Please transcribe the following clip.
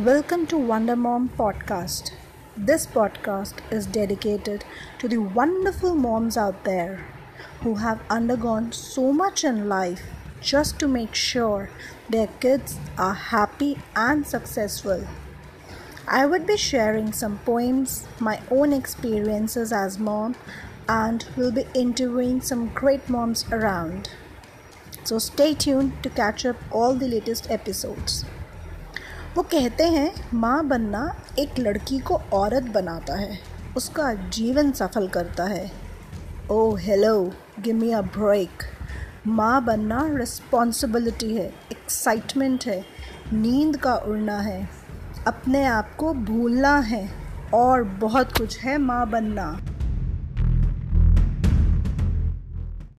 Welcome to Wonder Mom Podcast. This podcast is dedicated to the wonderful moms out there who have undergone so much in life just to make sure their kids are happy and successful. I would be sharing some poems, my own experiences as mom, and will be interviewing some great moms around. So stay tuned to catch up all the latest episodes. वो कहते हैं, माँ बनना एक लड़की को औरत बनाता है। उसका जीवन सफल करता है। ओ hello, give me a break. माँ बनना रिस्पॉन्सिबिलिटी है एक्साइटमेंट है, नींद का उड़ना है। अपने आप को भूलना है और बहुत कुछ है माँ बनना।